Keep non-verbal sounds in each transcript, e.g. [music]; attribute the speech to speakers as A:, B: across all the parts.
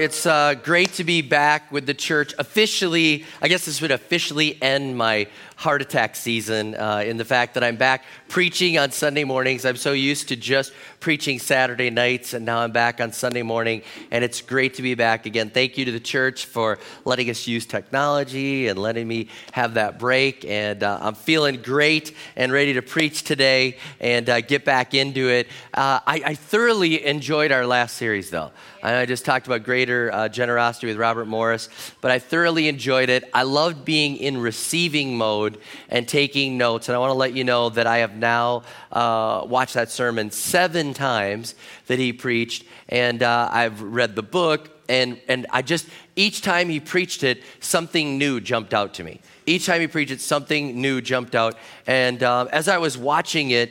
A: It's uh, great to be back with the church. Officially, I guess this would officially end my heart attack season uh, in the fact that I'm back preaching on Sunday mornings. I'm so used to just preaching Saturday nights, and now I'm back on Sunday morning, and it's great to be back again. Thank you to the church for letting us use technology and letting me have that break. And uh, I'm feeling great and ready to preach today and uh, get back into it. Uh, I, I, thoroughly enjoyed our last series, though. I just talked about greater uh, generosity with Robert Morris, but I thoroughly enjoyed it. I loved being in receiving mode and taking notes. And I want to let you know that I have now uh, watched that sermon seven times that he preached, and uh, I've read the book. And, and I just, each time he preached it, something new jumped out to me. Each time he preached it, something new jumped out. And uh, as I was watching it,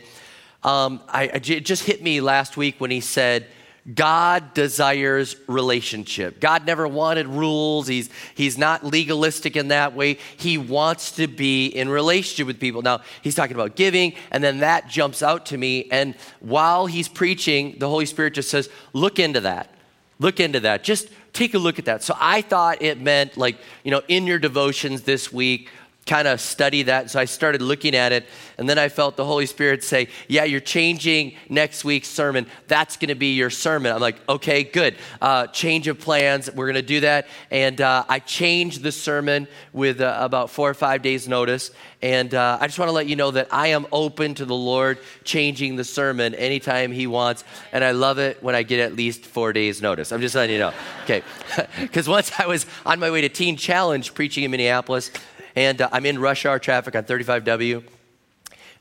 A: um, I, it just hit me last week when he said, God desires relationship. God never wanted rules. He's, he's not legalistic in that way. He wants to be in relationship with people. Now, he's talking about giving, and then that jumps out to me. And while he's preaching, the Holy Spirit just says, Look into that. Look into that. Just take a look at that. So I thought it meant, like, you know, in your devotions this week, kind of study that. So I started looking at it, and then I felt the Holy Spirit say, Yeah, you're changing next week's sermon. That's going to be your sermon. I'm like, Okay, good. Uh, change of plans. We're going to do that. And uh, I changed the sermon with uh, about four or five days' notice. And uh, I just want to let you know that I am open to the Lord changing the sermon anytime He wants. And I love it when I get at least four days' notice. I'm just letting you know. Okay. [laughs] Because once I was on my way to Teen Challenge preaching in Minneapolis, and uh, I'm in rush hour traffic on 35W.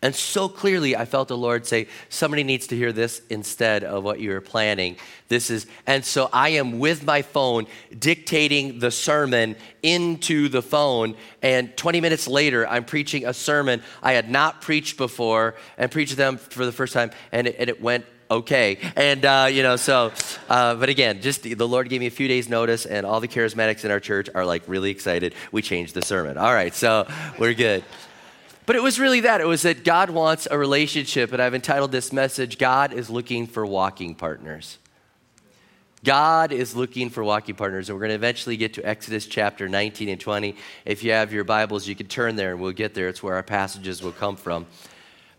A: And so clearly, I felt the Lord say, somebody needs to hear this instead of what you were planning. This is, and so I am with my phone dictating the sermon into the phone. And 20 minutes later, I'm preaching a sermon I had not preached before and preached them for the first time. And it, and it went okay. And, uh, you know, so, uh, but again, just the, the Lord gave me a few days' notice, and all the charismatics in our church are like really excited. We changed the sermon. All right, so we're good. But it was really that. It was that God wants a relationship, and I've entitled this message, God is looking for walking partners. God is looking for walking partners, and we're going to eventually get to Exodus chapter 19 and 20. If you have your Bibles, you can turn there and we'll get there. It's where our passages will come from.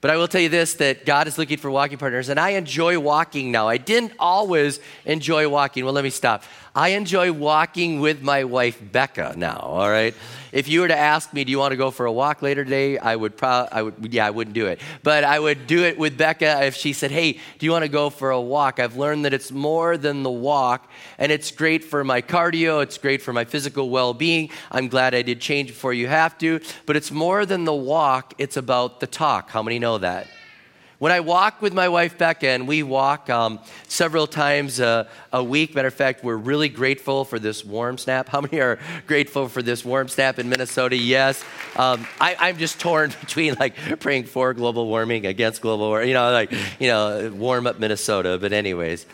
A: But I will tell you this that God is looking for walking partners, and I enjoy walking now. I didn't always enjoy walking. Well, let me stop. I enjoy walking with my wife, Becca, now, all right? If you were to ask me, do you want to go for a walk later today? I would probably, would, yeah, I wouldn't do it. But I would do it with Becca if she said, hey, do you want to go for a walk? I've learned that it's more than the walk, and it's great for my cardio, it's great for my physical well being. I'm glad I did change before you have to, but it's more than the walk, it's about the talk. How many know that? When I walk with my wife Becca, and we walk um, several times a, a, week, matter of fact, we're really grateful for this warm snap. How many are grateful for this warm snap in Minnesota? Yes. Um, I, am just torn [laughs] between like praying for global warming, against global warming, you know, like, you know, warm up Minnesota. But, anyways,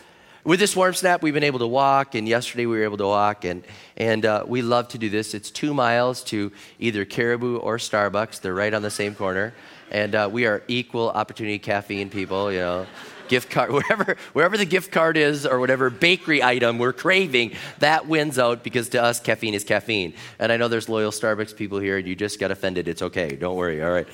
A: with this warm snap, we've been able to walk, and yesterday we were able to walk, and, and uh, we love to do this. It's two miles to either Caribou or Starbucks, they're right on the same corner and uh, we are equal opportunity caffeine people, you know. Gift card, [laughs] wherever, wherever the gift card is or whatever bakery item we're craving, that wins out because to us, caffeine is caffeine. And I know there's loyal Starbucks people here and you just got offended. It's okay. Don't worry. All right.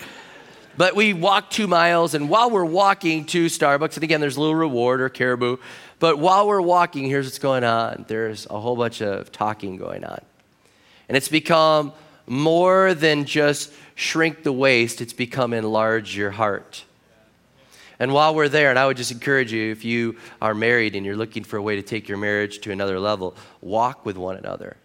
A: But we walk two miles, and while we're walking to Starbucks, and again, there's a little reward or caribou, but while we're walking, here's what's going on there's a whole bunch of talking going on. And it's become more than just shrink the waist, it's become enlarge your heart. And while we're there, and I would just encourage you if you are married and you're looking for a way to take your marriage to another level, walk with one another.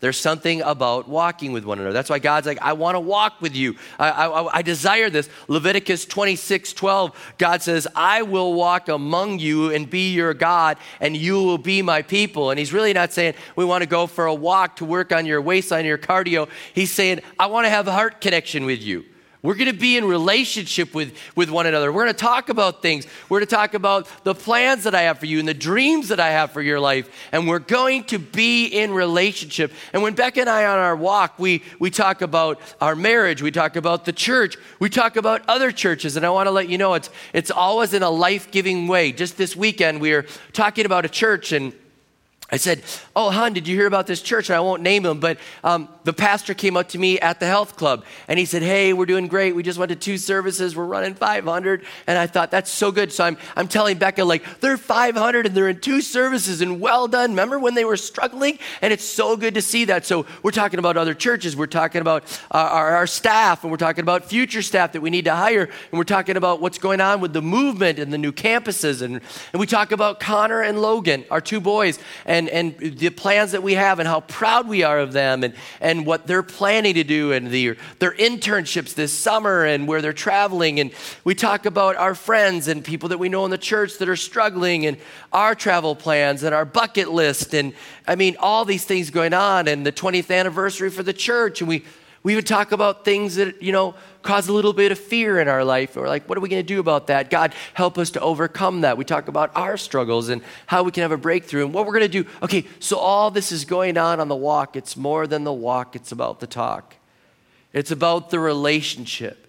A: There's something about walking with one another. That's why God's like, I want to walk with you. I, I, I, desire this. Leviticus 26 12, God says, I will walk among you and be your God, and you will be my people. And He's really not saying, we want to go for a walk to work on your waistline, your cardio. He's saying, I want to have a heart connection with you. We're going to be in relationship with, with one another. We're going to talk about things. We're going to talk about the plans that I have for you and the dreams that I have for your life. And we're going to be in relationship. And when Becca and I on our walk, we, we talk about our marriage, we talk about the church, we talk about other churches. And I want to let you know it's, it's always in a life giving way. Just this weekend, we were talking about a church and I said, Oh, hon, did you hear about this church? And I won't name him, but um, the pastor came up to me at the health club and he said, Hey, we're doing great. We just went to two services. We're running 500. And I thought, That's so good. So I'm, I'm telling Becca, like, they're 500 and they're in two services and well done. Remember when they were struggling? And it's so good to see that. So we're talking about other churches. We're talking about uh, our, our staff and we're talking about future staff that we need to hire. And we're talking about what's going on with the movement and the new campuses. And, and we talk about Connor and Logan, our two boys. And and, and the plans that we have and how proud we are of them and, and what they're planning to do and the, their internships this summer and where they're traveling. And we talk about our friends and people that we know in the church that are struggling and our travel plans and our bucket list. And I mean, all these things going on and the 20th anniversary for the church. And we, we would talk about things that, you know, cause a little bit of fear in our life. We're like, what are we going to do about that? God, help us to overcome that. We talk about our struggles and how we can have a breakthrough and what we're going to do. Okay, so all this is going on on the walk. It's more than the walk, it's about the talk, it's about the relationship.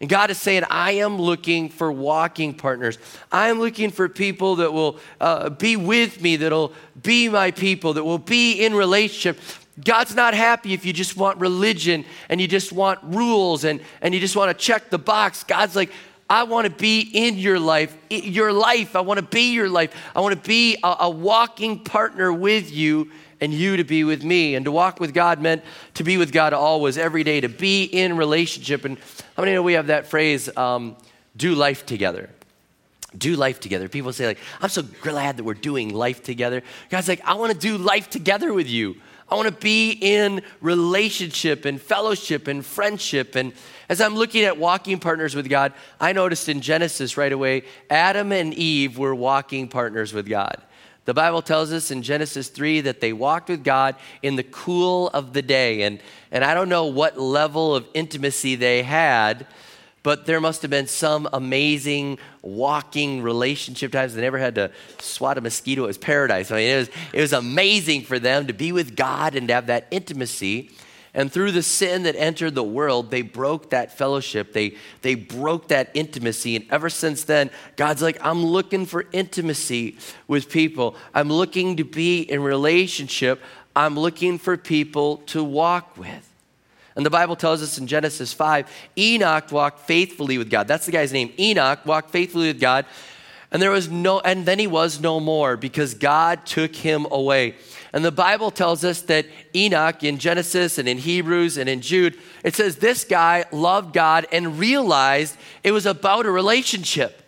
A: And God is saying, I am looking for walking partners. I am looking for people that will uh, be with me, that'll be my people, that will be in relationship. God's not happy if you just want religion and you just want rules and, and you just want to check the box. God's like, I want to be in your life, your life. I want to be your life. I want to be a, a, walking partner with you and you to be with me. And to walk with God meant to be with God always, every day, to be in relationship. And how many know we have that phrase, um, do life together? do life together. People say, like, I'm so glad that we're doing life together. God's like, I want to do life together with you. I want to be in relationship and fellowship and friendship. And as I'm looking at walking partners with God, I noticed in Genesis right away, Adam and Eve were walking partners with God. The Bible tells us in Genesis 3 that they walked with God in the cool of the day. And, and I don't know what level of intimacy they had, but there must have been some amazing walking relationship times. They never had to swat a mosquito. It was paradise. I mean, it was, it was amazing for them to be with God and to have that intimacy. And through the sin that entered the world, they broke that fellowship. They, they broke that intimacy. And ever since then, God's like, I'm looking for intimacy with people. I'm looking to be in relationship. I'm looking for people to walk with. And the Bible tells us in Genesis 5 Enoch walked faithfully with God. That's the guy's name. Enoch walked faithfully with God. And there was no, and then he was no more because God took him away. And the Bible tells us that Enoch in Genesis and in Hebrews and in Jude, it says this guy loved God and realized it was about a relationship.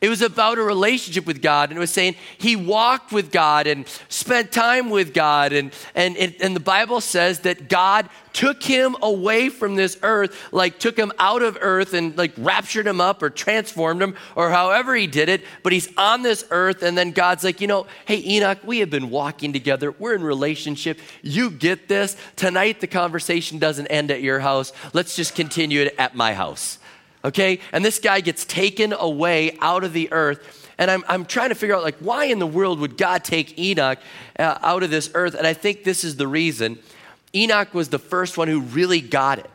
A: It was about a relationship with God. And it was saying he walked with God and spent time with God. And, and, and the Bible says that God took him away from this earth, like took him out of earth and like raptured him up or transformed him or however he did it. But he's on this earth. And then God's like, you know, hey, Enoch, we have been walking together. We're in relationship. You get this. Tonight, the conversation doesn't end at your house. Let's just continue it at my house okay? And this guy gets taken away out of the earth. And I'm, I'm trying to figure out, like, why in the world would God take Enoch uh, out of this earth? And I think this is the reason. Enoch was the first one who really got it.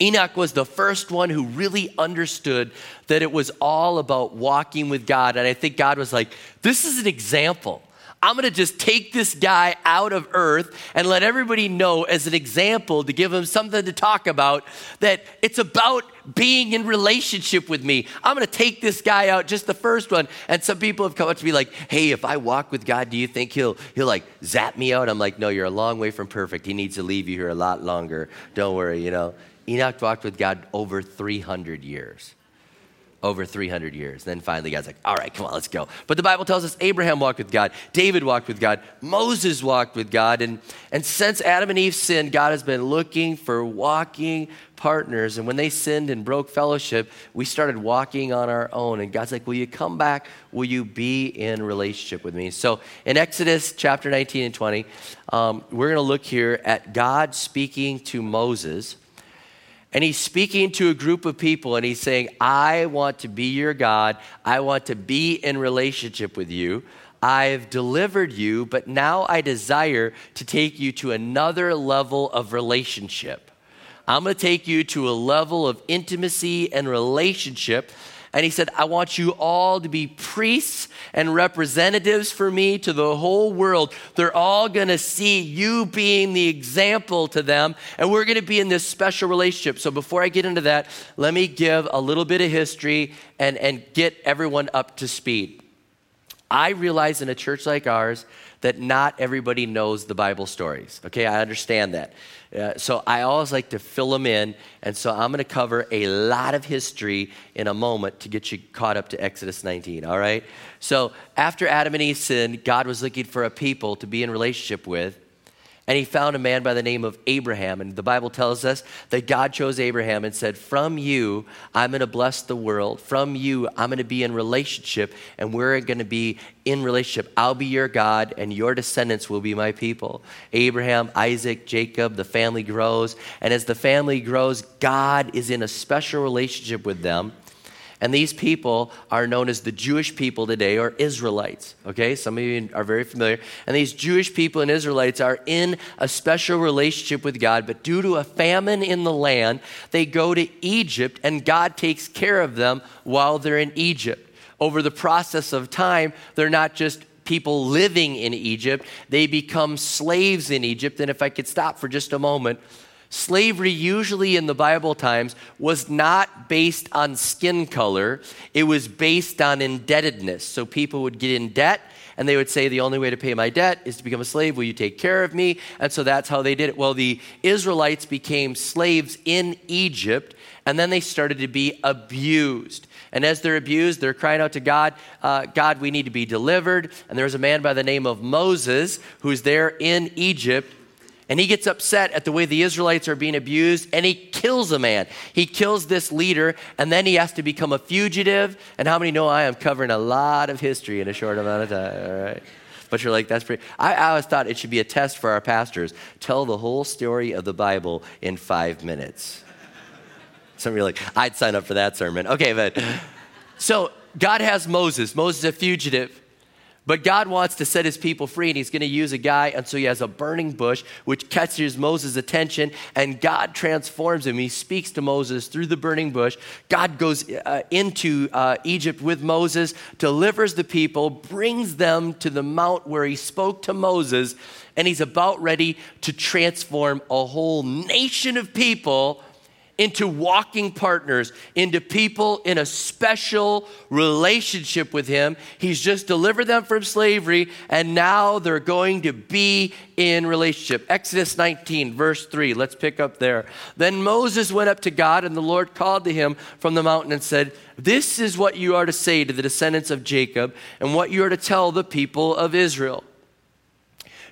A: Enoch was the first one who really understood that it was all about walking with God. And I think God was like, this is an example I'm going to just take this guy out of earth and let everybody know as an example to give him something to talk about that it's about being in relationship with me. I'm going to take this guy out, just the first one. And some people have come up to me like, hey, if I walk with God, do you think he'll, he'll like zap me out? I'm like, no, you're a long way from perfect. He needs to leave you here a lot longer. Don't worry, you know. Enoch walked with God over 300 years over 300 years. Then finally, God's like, all right, come on, let's go. But the Bible tells us Abraham walked with God, David walked with God, Moses walked with God. And, and since Adam and Eve sinned, God has been looking for walking partners. And when they sinned and broke fellowship, we started walking on our own. And God's like, will you come back? Will you be in relationship with me? So in Exodus chapter 19 and 20, um, we're going to look here at God speaking to Moses and he's speaking to a group of people and he's saying, I want to be your God. I want to be in relationship with you. I've delivered you, but now I desire to take you to another level of relationship. I'm going to take you to a level of intimacy and relationship. And he said, I want you all to be priests and representatives for me to the whole world. They're all going to see you being the example to them, and we're going to be in this special relationship. So before I get into that, let me give a little bit of history and, and get everyone up to speed. I realize in a church like ours that not everybody knows the Bible stories. Okay, I understand that. So I always like to fill them in. And so I'm going to cover a lot of history in a moment to get you caught up to Exodus 19, all right? So after Adam and Eve sinned, God was looking for a people to be in relationship with. And he found a man by the name of Abraham. And the Bible tells us that God chose Abraham and said, From you, I'm going to bless the world. From you, I'm going to be in relationship, and we're going to be in relationship. I'll be your God, and your descendants will be my people. Abraham, Isaac, Jacob, the family grows. And as the family grows, God is in a special relationship with them. And these people are known as the Jewish people today, or Israelites. Okay, some of you are very familiar. And these Jewish people and Israelites are in a special relationship with God, but due to a famine in the land, they go to Egypt, and God takes care of them while they're in Egypt. Over the process of time, they're not just people living in Egypt, they become slaves in Egypt. And if I could stop for just a moment, slavery usually in the Bible times was not based on skin color, it was based on indebtedness. So people would get in debt and they would say, The only way to pay my debt is to become a slave. Will you take care of me? And so that's how they did it. Well, the Israelites became slaves in Egypt and then they started to be abused. And as they're abused, they're crying out to God, uh, God, we need to be delivered. And there was a man by the name of Moses who's there in Egypt and he gets upset at the way the Israelites are being abused and he kills a man. He kills this leader and then he has to become a fugitive. And how many know I am covering a lot of history in a short amount of time? All right. But you're like, that's pretty. I, I always thought it should be a test for our pastors. Tell the whole story of the Bible in five minutes. Some of you are like, I'd sign up for that sermon. Okay, but so God has Moses. Moses is a fugitive. But God wants to set his people free, and he's going to use a guy. And so he has a burning bush, which catches Moses' attention, and God transforms him. He speaks to Moses through the burning bush. God goes uh, into uh, Egypt with Moses, delivers the people, brings them to the mount where he spoke to Moses, and he's about ready to transform a whole nation of people into walking partners, into people in a special relationship with Him. He's just delivered them from slavery, and now they're going to be in relationship. Exodus 19, verse 3. Let's pick up there. Then Moses went up to God, and the Lord called to him from the mountain and said, This is what you are to say to the descendants of Jacob, and what you are to tell the people of Israel.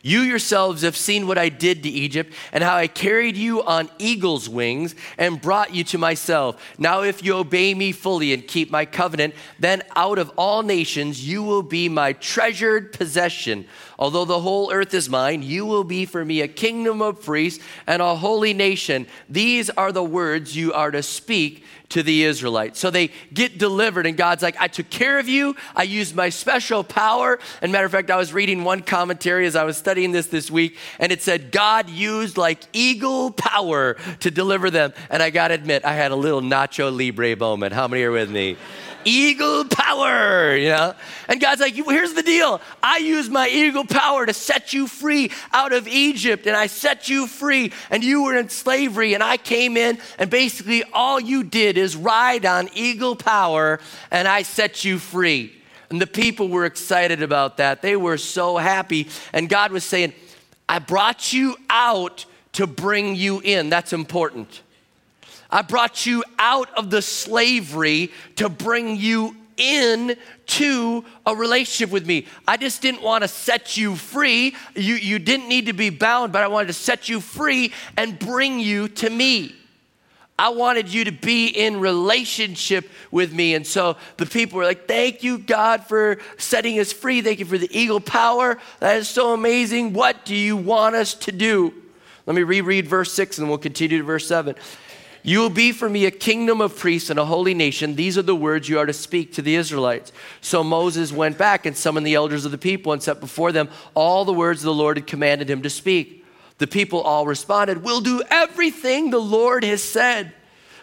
A: You yourselves have seen what I did to Egypt and how I carried you on eagle's wings and brought you to myself. Now, if you obey me fully and keep my covenant, then out of all nations you will be my treasured possession. Although the whole earth is mine, you will be for me a kingdom of priests and a holy nation. These are the words you are to speak to the Israelites. So they get delivered, and God's like, I took care of you. I used my special power. And matter of fact, I was reading one commentary as I was studying this this week, and it said, God used like eagle power to deliver them. And I got to admit, I had a little Nacho Libre moment. How many are with me? Eagle power, you know? And God's like, here's the deal. I use my eagle power to set you free out of Egypt, and I set you free, and you were in slavery, and I came in, and basically all you did is ride on eagle power, and I set you free. And the people were excited about that. They were so happy. And God was saying, I brought you out to bring you in. That's important. I brought you out of the slavery to bring you in to a relationship with me. I just didn't want to set you free. You, you didn't need to be bound, but I wanted to set you free and bring you to me. I wanted you to be in relationship with me. And so the people were like, Thank you, God, for setting us free. Thank you for the eagle power. That is so amazing. What do you want us to do? Let me reread verse 6 and we'll continue to verse 7. You will be for me a kingdom of priests and a holy nation. These are the words you are to speak to the Israelites. So Moses went back and summoned the elders of the people and set before them all the words the Lord had commanded him to speak. The people all responded, We'll do everything the Lord has said.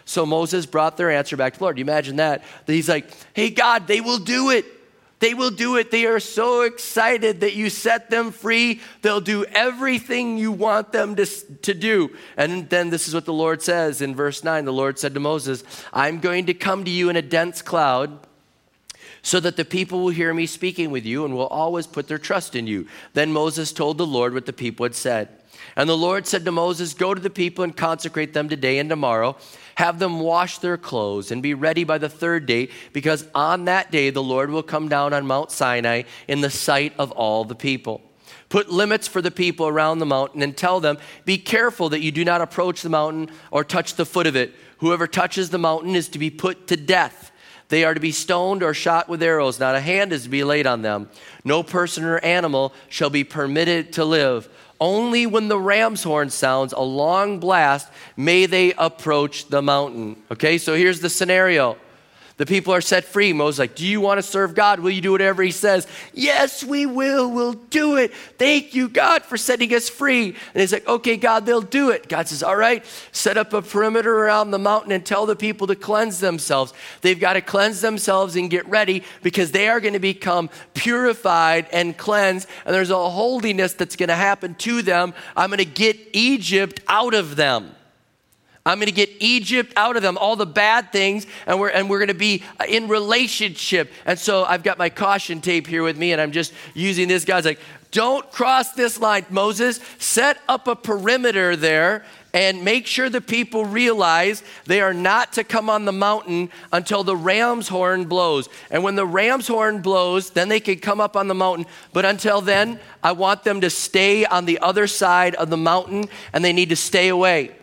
A: So Moses brought their answer back to the Lord. You imagine that? That he's like, hey, God, they will do it. They will do it. They are so excited that you set them free. They'll do everything you want them to, to do. And then this is what the Lord says in verse 9. The Lord said to Moses, I'm going to come to you in a dense cloud so that the people will hear me speaking with you and will always put their trust in you. Then Moses told the Lord what the people had said. And the Lord said to Moses, Go to the people and consecrate them today and tomorrow. Have them wash their clothes and be ready by the third day, because on that day the Lord will come down on Mount Sinai in the sight of all the people. Put limits for the people around the mountain and tell them, Be careful that you do not approach the mountain or touch the foot of it. Whoever touches the mountain is to be put to death. They are to be stoned or shot with arrows. Not a hand is to be laid on them. No person or animal shall be permitted to live. Only when the ram's horn sounds a long blast may they approach the mountain. Okay, so here's the scenario the people are set free. Moses like, "Do you want to serve God? Will you do whatever He says?" Yes, we will. We'll do it. Thank you, God, for setting us free. And he's like, "Okay, God, they'll do it." God says, "All right, set up a perimeter around the mountain and tell the people to cleanse themselves. They've got to cleanse themselves and get ready because they are going to become purified and cleansed. And there's a holiness that's going to happen to them. I'm going to get Egypt out of them." I'm going to get Egypt out of them, all the bad things, and we're, and we're going to be uh, in relationship. And so I've got my caution tape here with me, and I'm just using this. God's like, don't cross this line, Moses. Set up a perimeter there and make sure the people realize they are not to come on the mountain until the ram's horn blows. And when the ram's horn blows, then they can come up on the mountain. But until then, I want them to stay on the other side of the mountain and they need to stay away.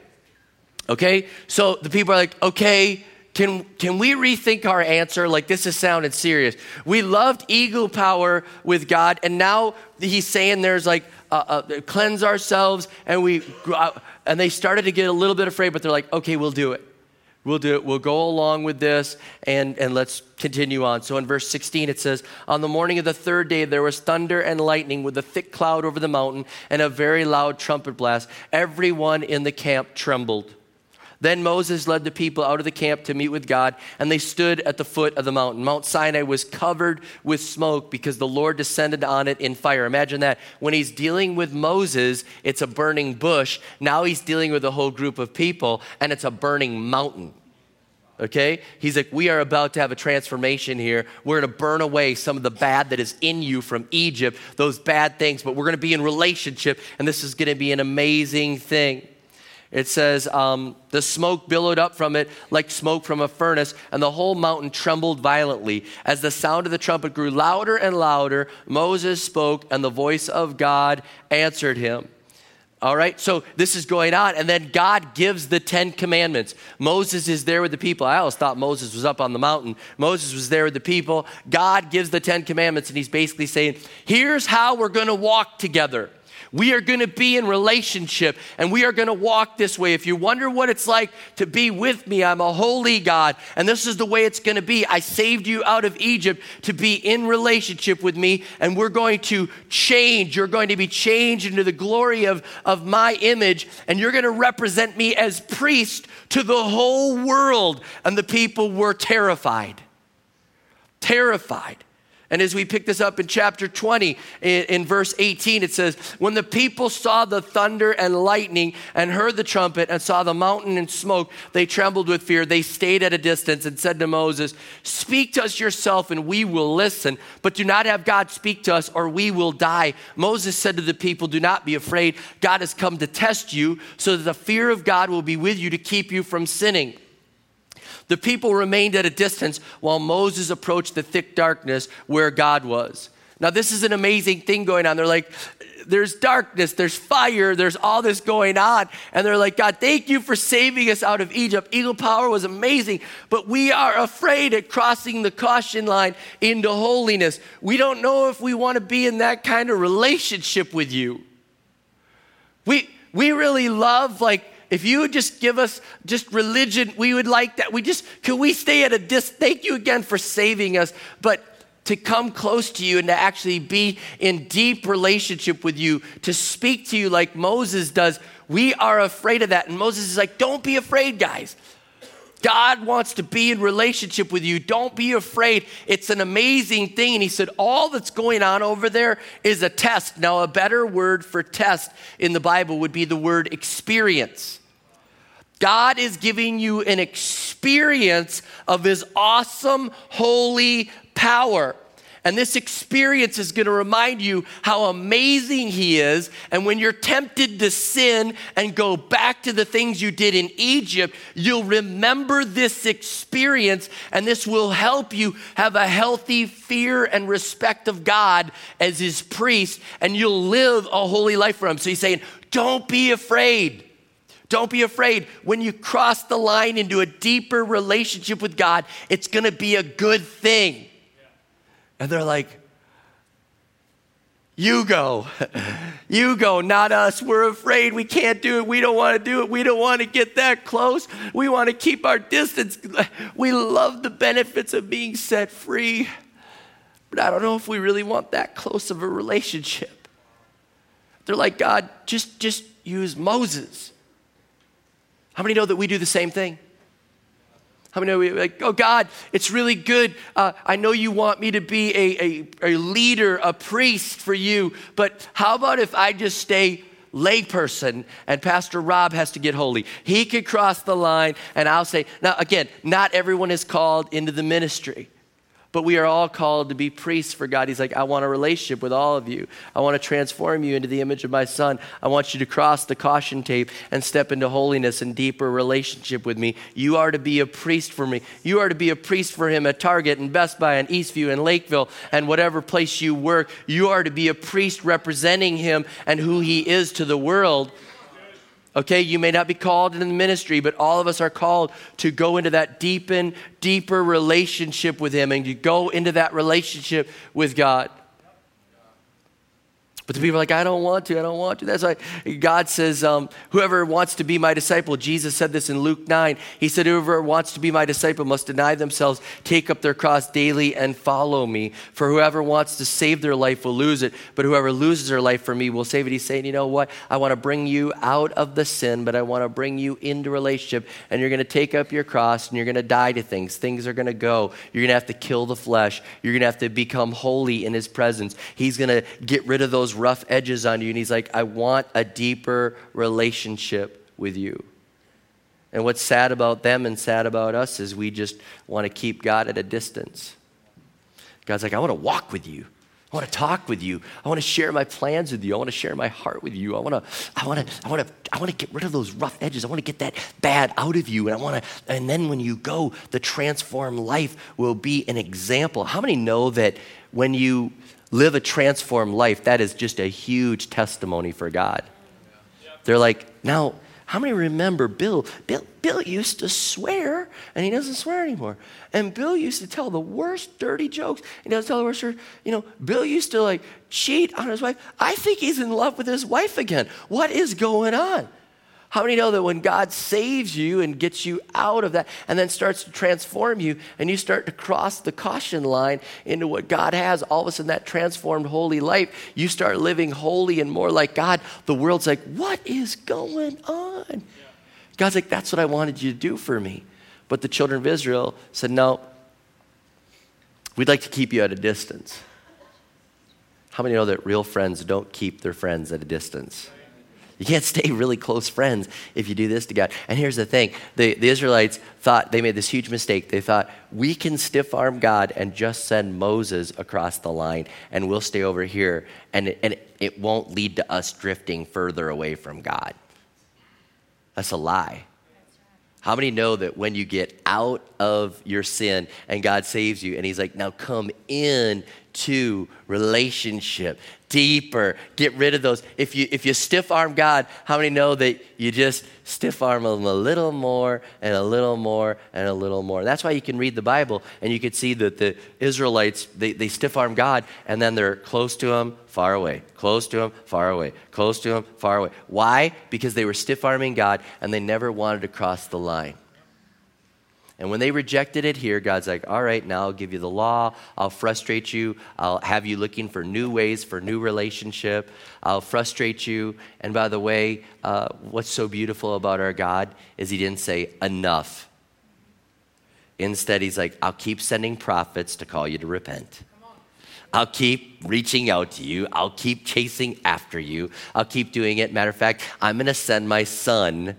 A: Okay? So the people are like, okay, can, can we rethink our answer? Like, this is sounding serious. We loved eagle power with God, and now he's saying there's like, uh, uh, cleanse ourselves, and we, and they started to get a little bit afraid, but they're like, okay, we'll do it. We'll do it. We'll go along with this and, and let's continue on. So in verse 16, it says, On the morning of the third day, there was thunder and lightning with a thick cloud over the mountain and a very loud trumpet blast. Everyone in the camp trembled. Then Moses led the people out of the camp to meet with God, and they stood at the foot of the mountain. Mount Sinai was covered with smoke because the Lord descended on it in fire. Imagine that. When he's dealing with Moses, it's a burning bush. Now he's dealing with a whole group of people, and it's a burning mountain. Okay? He's like, we are about to have a transformation here. We're going to burn away some of the bad that is in you from Egypt, those bad things, but we're going to be in relationship, and this is going to be an amazing thing. It says, um, the smoke billowed up from it like smoke from a furnace, and the whole mountain trembled violently. As the sound of the trumpet grew louder and louder, Moses spoke, and the voice of God answered him. All right, so this is going on, and then God gives the Ten Commandments. Moses is there with the people. I always thought Moses was up on the mountain. Moses was there with the people. God gives the Ten Commandments, and he's basically saying, Here's how we're going to walk together. We are going to be in relationship and we are going to walk this way. If you wonder what it's like to be with me, I'm a holy God and this is the way it's going to be. I saved you out of Egypt to be in relationship with me and we're going to change. You're going to be changed into the glory of, of my image and you're going to represent me as priest to the whole world. And the people were terrified. Terrified. And as we pick this up in chapter 20, in, in, verse 18, it says, When the people saw the thunder and lightning and heard the trumpet and saw the mountain and smoke, they trembled with fear. They stayed at a distance and said to Moses, Speak to us yourself and we will listen, but do not have God speak to us or we will die. Moses said to the people, Do not be afraid. God has come to test you so that the fear of God will be with you to keep you from sinning. The people remained at a distance while Moses approached the thick darkness where God was. Now, this is an amazing thing going on. They're like, there's darkness, there's fire, there's all this going on. And they're like, God, thank you for saving us out of Egypt. Eagle power was amazing, but we are afraid at crossing the caution line into holiness. We don't know if we want to be in that kind of relationship with you. We, we really love like if you would just give us just religion, we would like that. We just, could we stay at a distance? Thank you again for saving us. But to come close to you and to actually be in deep relationship with you, to speak to you like Moses does, we are afraid of that. And Moses is like, don't be afraid, guys. God wants to be in relationship with you. Don't be afraid. It's an amazing thing. And he said, All that's going on over there is a test. Now, a better word for test in the Bible would be the word experience. God is giving you an experience of his awesome, holy power. And this experience is going to remind you how amazing He is. And when you're tempted to sin and go back to the things you did in Egypt, you'll remember this experience, and this will help you have a healthy fear and respect of God as His priest, and you'll live a holy life for Him. So He's saying, Don't be afraid. Don't be afraid. When you cross the line into a deeper relationship with God, it's going to be a good thing. And they're like, You go. [laughs] You go, not us. We're afraid. We can't do it. We don't want to do it. We don't want to get that close. We want to keep our distance. [laughs] We love the benefits of being set free. But I don't know if we really want that close of a relationship. They're like, God, just, just use Moses. How many know that we do the same thing? How many know we like, oh God, it's really good. Uh, I know you want me to be a, a, a leader, a priest for you, but how about if I just stay layperson and Pastor Rob has to get holy? He could cross the line and I'll say, now again, not everyone is called into the ministry. But we are all called to be priests for God. He's like, I want a relationship with all of you. I want to transform you into the image of my son. I want you to cross the caution tape and step into holiness and deeper relationship with me. You are to be a priest for me. You are to be a priest for him at Target and Best Buy and Eastview and Lakeville and whatever place you work. You are to be a priest representing him and who he is to the world. Okay, you may not be called in the ministry, but all of us are called to go into that deepen, deeper relationship with Him and to go into that relationship with God. But the people are like, I don't want to, I don't want to. That's why God says, um, whoever wants to be my disciple, Jesus said this in Luke 9. He said, whoever wants to be my disciple must deny themselves, take up their cross daily, and follow me. For whoever wants to save their life will lose it, but whoever loses their life for me will save it. He's saying, you know what? I want to bring you out of the sin, but I want to bring you into relationship, and you're going to take up your cross, and you're going to die to things. Things are going to go. You're going to have to kill the flesh. You're going to have to become holy in his presence. He's going to get rid of those rough edges on you. And he's like, I want a deeper relationship with you. And what's sad about them and sad about us is we just want to keep God at a distance. God's like, I want to walk with you. I want to talk with you. I want to share my plans with you. I want to share my heart with you. I want to, I want to, I want to, I want to get rid of those rough edges. I want to get that bad out of you. And I want to, and then when you go, the transformed life will be an example. How many know that when you live a transformed life, that is just a huge testimony for God. They're like, now, how many remember Bill? Bill? Bill used to swear, and he doesn't swear anymore. And Bill used to tell the worst dirty jokes, he doesn't tell the worst. You know, Bill used to like cheat on his wife. I think he's in love with his wife again. What is going on? How many know that when God saves you and gets you out of that and then starts to transform you and you start to cross the caution line into what God has, all of a sudden that transformed holy life, you start living holy and more like God. The world's like, what is going on? God's like, that's what I wanted you to do for me. But the children of Israel said, no, we'd like to keep you at a distance. How many know that real friends don't keep their friends at a distance? You can't [laughs] stay really close friends if you do this to God. And here's the thing the, the Israelites thought they made this huge mistake. They thought, we can stiff arm God and just send Moses across the line, and we'll stay over here, and it, and it won't lead to us drifting further away from God. That's a lie. How many know that when you get out of your sin and God saves you, and He's like, now come in to relationship deeper get rid of those. If you if you stiff arm god how many know that you just stiff arm him a little more and a little more and a little more? That's why you can read the bible and you can see that the israelites they, they stiff arm god and then they're close to him far away close to him far away close to him far away. Why? Because they were stiff arming god and they never wanted to cross the line and when they rejected it here, God's like, all right, now I'll give you the law. I'll frustrate you. I'll have you looking for new ways for new relationship. I'll frustrate you. And by the way, uh, what's so beautiful about our God is He didn't say enough. Instead, he's like, I'll keep sending prophets to call you to repent. I'll keep reaching out to you. I'll keep chasing after you. I'll keep doing it. Matter of fact, I'm going to send my son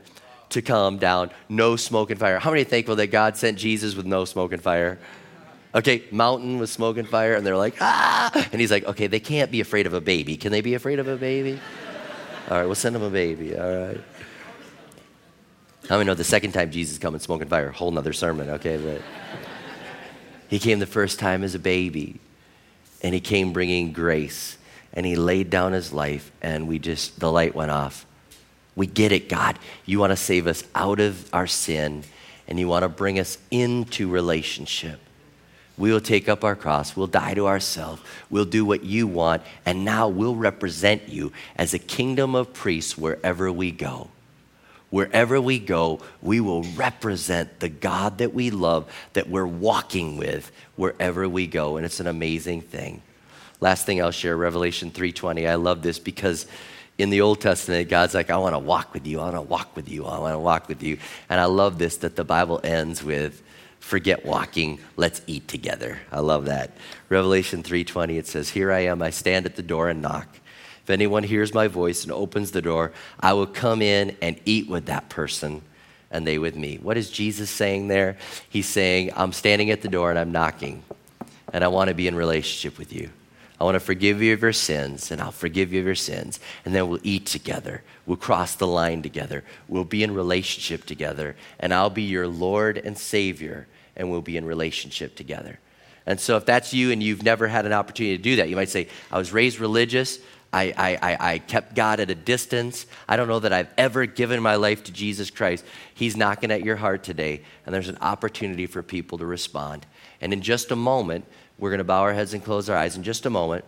A: to come down. No smoke and fire. How many are thankful that God sent Jesus with no smoke and fire? Okay, mountain with smoke and fire, and they're like, ah! And he's like, okay, they can't be afraid of a baby. Can they be afraid of a baby? All right, we'll send them a baby. All right. How many know the second time Jesus come in smoke and fire? Whole nother sermon, okay? But he came the first time as a baby, and he came bringing grace, and he laid down his life, and we just, the light went off. We get it, God. You want to save us out of our sin, and you want to bring us into relationship. We will take up our cross. We'll die to ourselves. We'll do what you want. And now we'll represent you as a kingdom of priests wherever we go. Wherever we go, we will represent the God that we love, that we're walking with wherever we go. And it's an amazing thing. Last thing I'll share, Revelation 3:20. I love this because in the Old Testament, God's like, I want to walk with you. I want to walk with you. I want to walk with you. And I love this that the Bible ends with, forget walking let's eat together i love that revelation 3.20 it says here i am i stand at the door and knock if anyone hears my voice and opens the door i will come in and eat with that person and they with me what is jesus saying there he's saying i'm standing at the door and i'm knocking and i want to be in relationship with you I want to forgive you of your sins, and I'll forgive you of your sins. And then we'll eat together. We'll cross the line together. We'll be in relationship together. And I'll be your Lord and Savior, and we'll be in relationship together. And so, if that's you and you've never had an opportunity to do that, you might say, I was raised religious. I, I, I, kept God at a distance. I don't know that I've ever given my life to Jesus Christ. He's knocking at your heart today, and there's an opportunity for people to respond. And in just a moment, we're going to bow our heads and close our eyes in just a moment.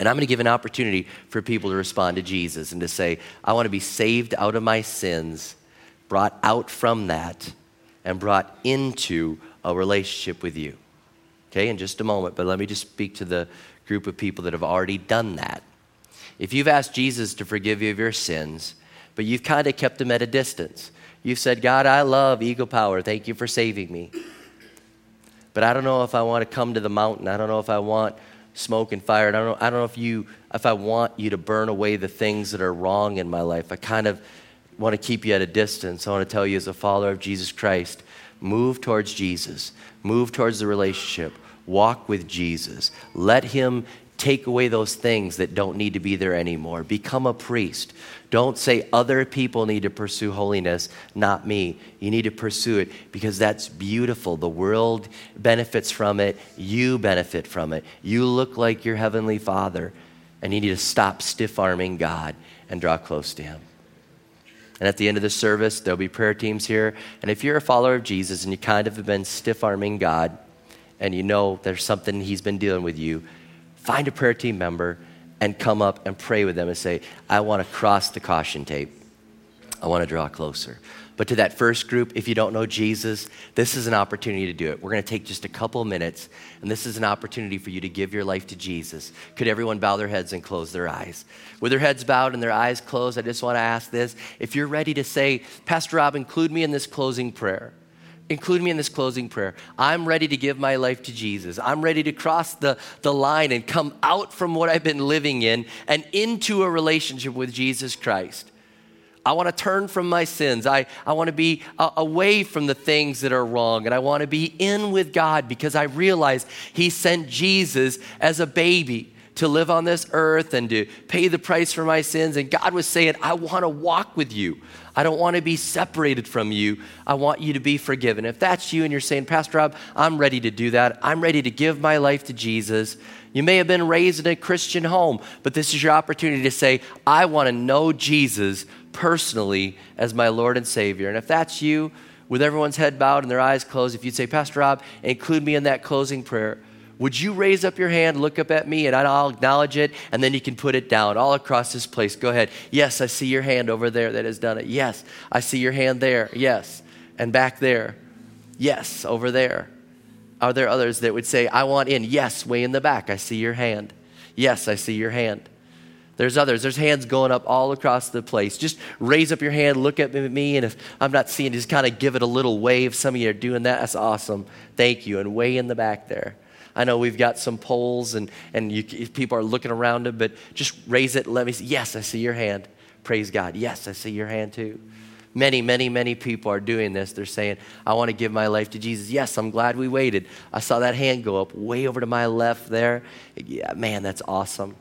A: And I'm going to give an opportunity for people to respond to Jesus and to say, I want to be saved out of my sins, brought out from that, and brought into a relationship with you. Okay, in just a moment, but let me just speak to the group of people that have already done that. If you've asked Jesus to forgive you of your sins, but you've kind of kept him at a distance, you've said, God, I love Eagle Power. Thank you for saving me. But I don't know if I want to come to the mountain. I don't know if I want smoke and fire. I don't know, I don't know if, you, if I want you to burn away the things that are wrong in my life. I kind of want to keep you at a distance. I want to tell you, as a follower of Jesus Christ, move towards Jesus, move towards the relationship, walk with Jesus. Let Him take away those things that don't need to be there anymore. Become a priest. Don't say other people need to pursue holiness, not me. You need to pursue it because that's beautiful. The world benefits from it. You benefit from it. You look like your heavenly Father, and you need to stop stiff arming God and draw close to Him. And at the end of the service, there'll be prayer teams here. And if you're a follower of Jesus and you kind of have been stiff arming God, and you know there's something He's been dealing with you, find a prayer team member and come up and pray with them and say, I want to cross the caution tape. I want to draw closer. But to that first group, if you don't know Jesus, this is an opportunity to do it. We're going to take just a couple minutes, and this is an opportunity for you to give your life to Jesus. Could everyone bow their heads and close their eyes? With their heads bowed and their eyes closed, I just want to ask this. If you're ready to say, Pastor Rob, include me in this closing prayer include me in this closing prayer. I'm ready to give my life to Jesus. I'm ready to cross the, the line and come out from what I've been living in and into a relationship with Jesus Christ. I want to turn from my sins. I, I want to be uh, away from the things that are wrong. And I want to be in with God because I realize He sent Jesus as a baby to live on this earth and to pay the price for my sins. And God was saying, I want to walk with you. I don't want to be separated from you. I want you to be forgiven. If that's you and you're saying, Pastor Rob, I'm ready to do that. I'm ready to give my life to Jesus. You may have been raised in a Christian home, but this is your opportunity to say, I want to know Jesus personally as my Lord and Savior. And if that's you, with everyone's head bowed and their eyes closed, if you'd say, Pastor Rob, include me in that closing prayer would you raise up your hand, look up at me, and I'll acknowledge it, and then you can put it down all across this place. Go ahead. Yes, I see your hand over there that has done it. Yes, I see your hand there. Yes. And back there. Yes, over there. Are there others that would say, I want in? Yes, way in the back. I see your hand. Yes, I see your hand. There's others. There's hands going up all across the place. Just raise up your hand, look at me, and if I'm not seeing, just kind of give it a little wave. Some of you are doing that. That's awesome. Thank you. And way in the back there. I know we've got some polls and, and you, people are looking around them, but just raise it. Let me see. Yes, I see your hand. Praise God. Yes, I see your hand too. Many, many, many people are doing this. They're saying, I want to give my life to Jesus. Yes, I'm glad we waited. I saw that hand go up way over to my left there. Yeah, man, that's awesome.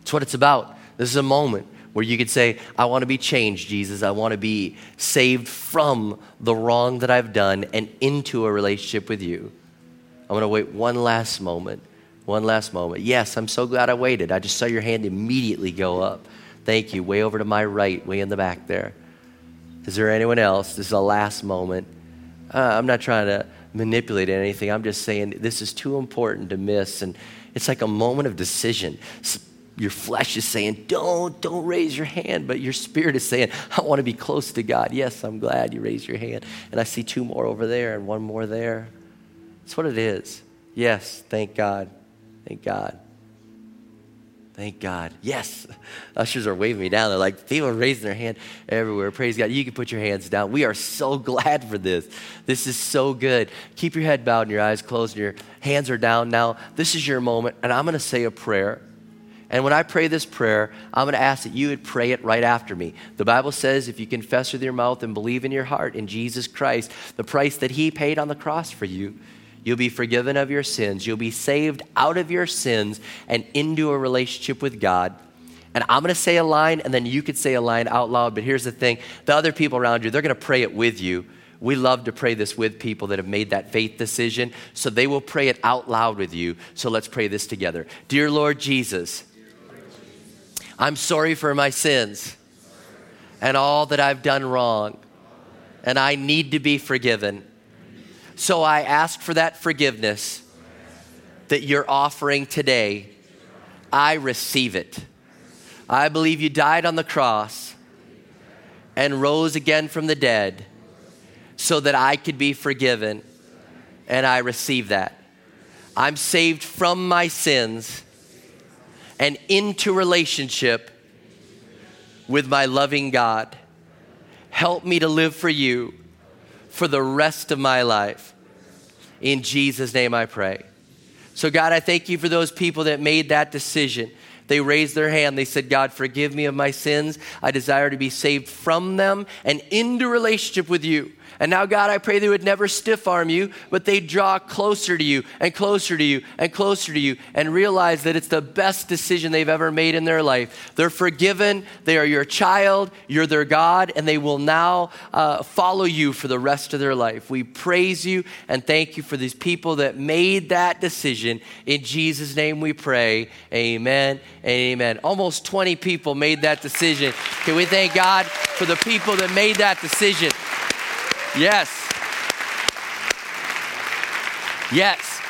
A: It's what it's about. This is a moment where you could say, I want to be changed, Jesus. I want to be saved from the wrong that I've done and into a relationship with you. I'm going to wait one last moment. One last moment. Yes, I'm so glad I waited. I just saw your hand immediately go up. Thank you. Way over to my right, way in the back there. Is there anyone else? This is the last moment. Uh, I'm not trying to manipulate anything. I'm just saying this is too important to miss. And it's like a moment of decision. Your flesh is saying, don't, don't raise your hand. But your spirit is saying, I want to be close to God. Yes, I'm glad you raised your hand. And I see two more over there and one more there. That's what it is. Yes, thank God. Thank God. Thank God. Yes. [laughs] Ushers are waving me down. They're like, people are raising their hand everywhere. Praise God. You can put your hands down. We are so [laughs] glad for this. This is so good. Keep your head bowed and your eyes closed and your hands are down. Now, this is your moment, and I'm going to say a prayer. And when I pray this prayer, I'm going to ask that you would pray it right after me. The Bible says if you confess with your mouth and believe in your heart in Jesus Christ, the price that He paid on the cross for you, You'll be forgiven of your sins. You'll be saved out of your sins and into a relationship with God. And I'm going to say a line, and then you could say a line out loud. But here's the thing the other people around you, they're going to pray it with you. We love to pray this with people that have made that faith decision. So they will pray it out loud with you. So let's pray this together. Dear Lord Jesus, I'm sorry for my sins and all that I've done wrong, and I need to be forgiven. So I ask for that forgiveness that you're offering today. I receive it. I believe you died on the cross and rose again from the dead so that I could be forgiven. And I receive that. I'm saved from my sins and into relationship with my loving God. Help me to live for you for the rest of my life. In Jesus' name I pray. So, God, I thank you for those people that made that decision. They raised their hand. They said, God, forgive me of my sins. I desire to be saved from them and into relationship with you. And now, God, I pray they would never stiff arm you, but they draw closer to you and closer to you and closer to you and realize that it's the best decision they've ever made in their life. They're forgiven, they are your child, you're their God, and they will now uh, follow you for the rest of their life. We praise you and thank you for these people that made that decision. In Jesus' name we pray. Amen amen. Almost 20 people made that decision. Can we thank God for the people that made that decision? Yes. Yes.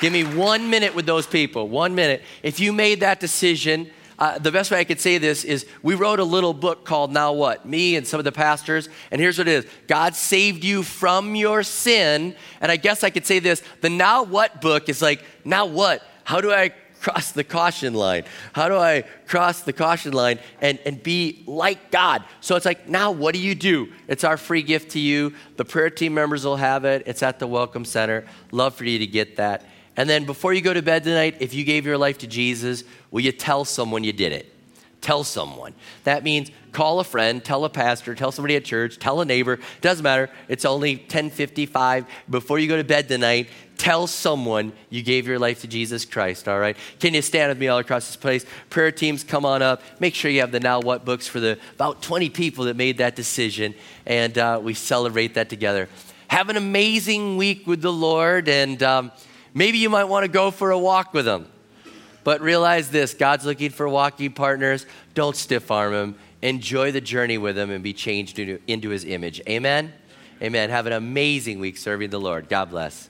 A: Give me one minute with those people. One minute. If you made that decision, uh, the best way I could say this is we wrote a little book called Now What? Me and some of the pastors. And here's what it is God saved you from your sin. And I guess I could say this the Now What book is like, now what? How do I cross the caution line? How do I cross the caution line and, and be like God? So it's like, now what do you do? It's our free gift to you. The prayer team members will have it. It's at the Welcome Center. Love for you to get that. And then before you go to bed tonight, if you gave your life to Jesus, will you tell someone you did it? Tell someone. That means call a friend, tell a pastor, tell somebody at church, tell a neighbor. Doesn't matter. It's only 10:55 before you go to bed tonight. Tell someone you gave your life to Jesus Christ, all right? Can you stand with me all across this place? Prayer teams, come on up. Make sure you have the Now What books for the about 20 people that made that decision, and uh, we celebrate that together. Have an amazing week with the Lord, and um, maybe you might want to go for a walk with Him. But realize this God's looking for walking partners. Don't stiff arm Him. Enjoy the journey with Him and be changed into, into His image. Amen? Amen. Have an amazing week serving the Lord. God bless.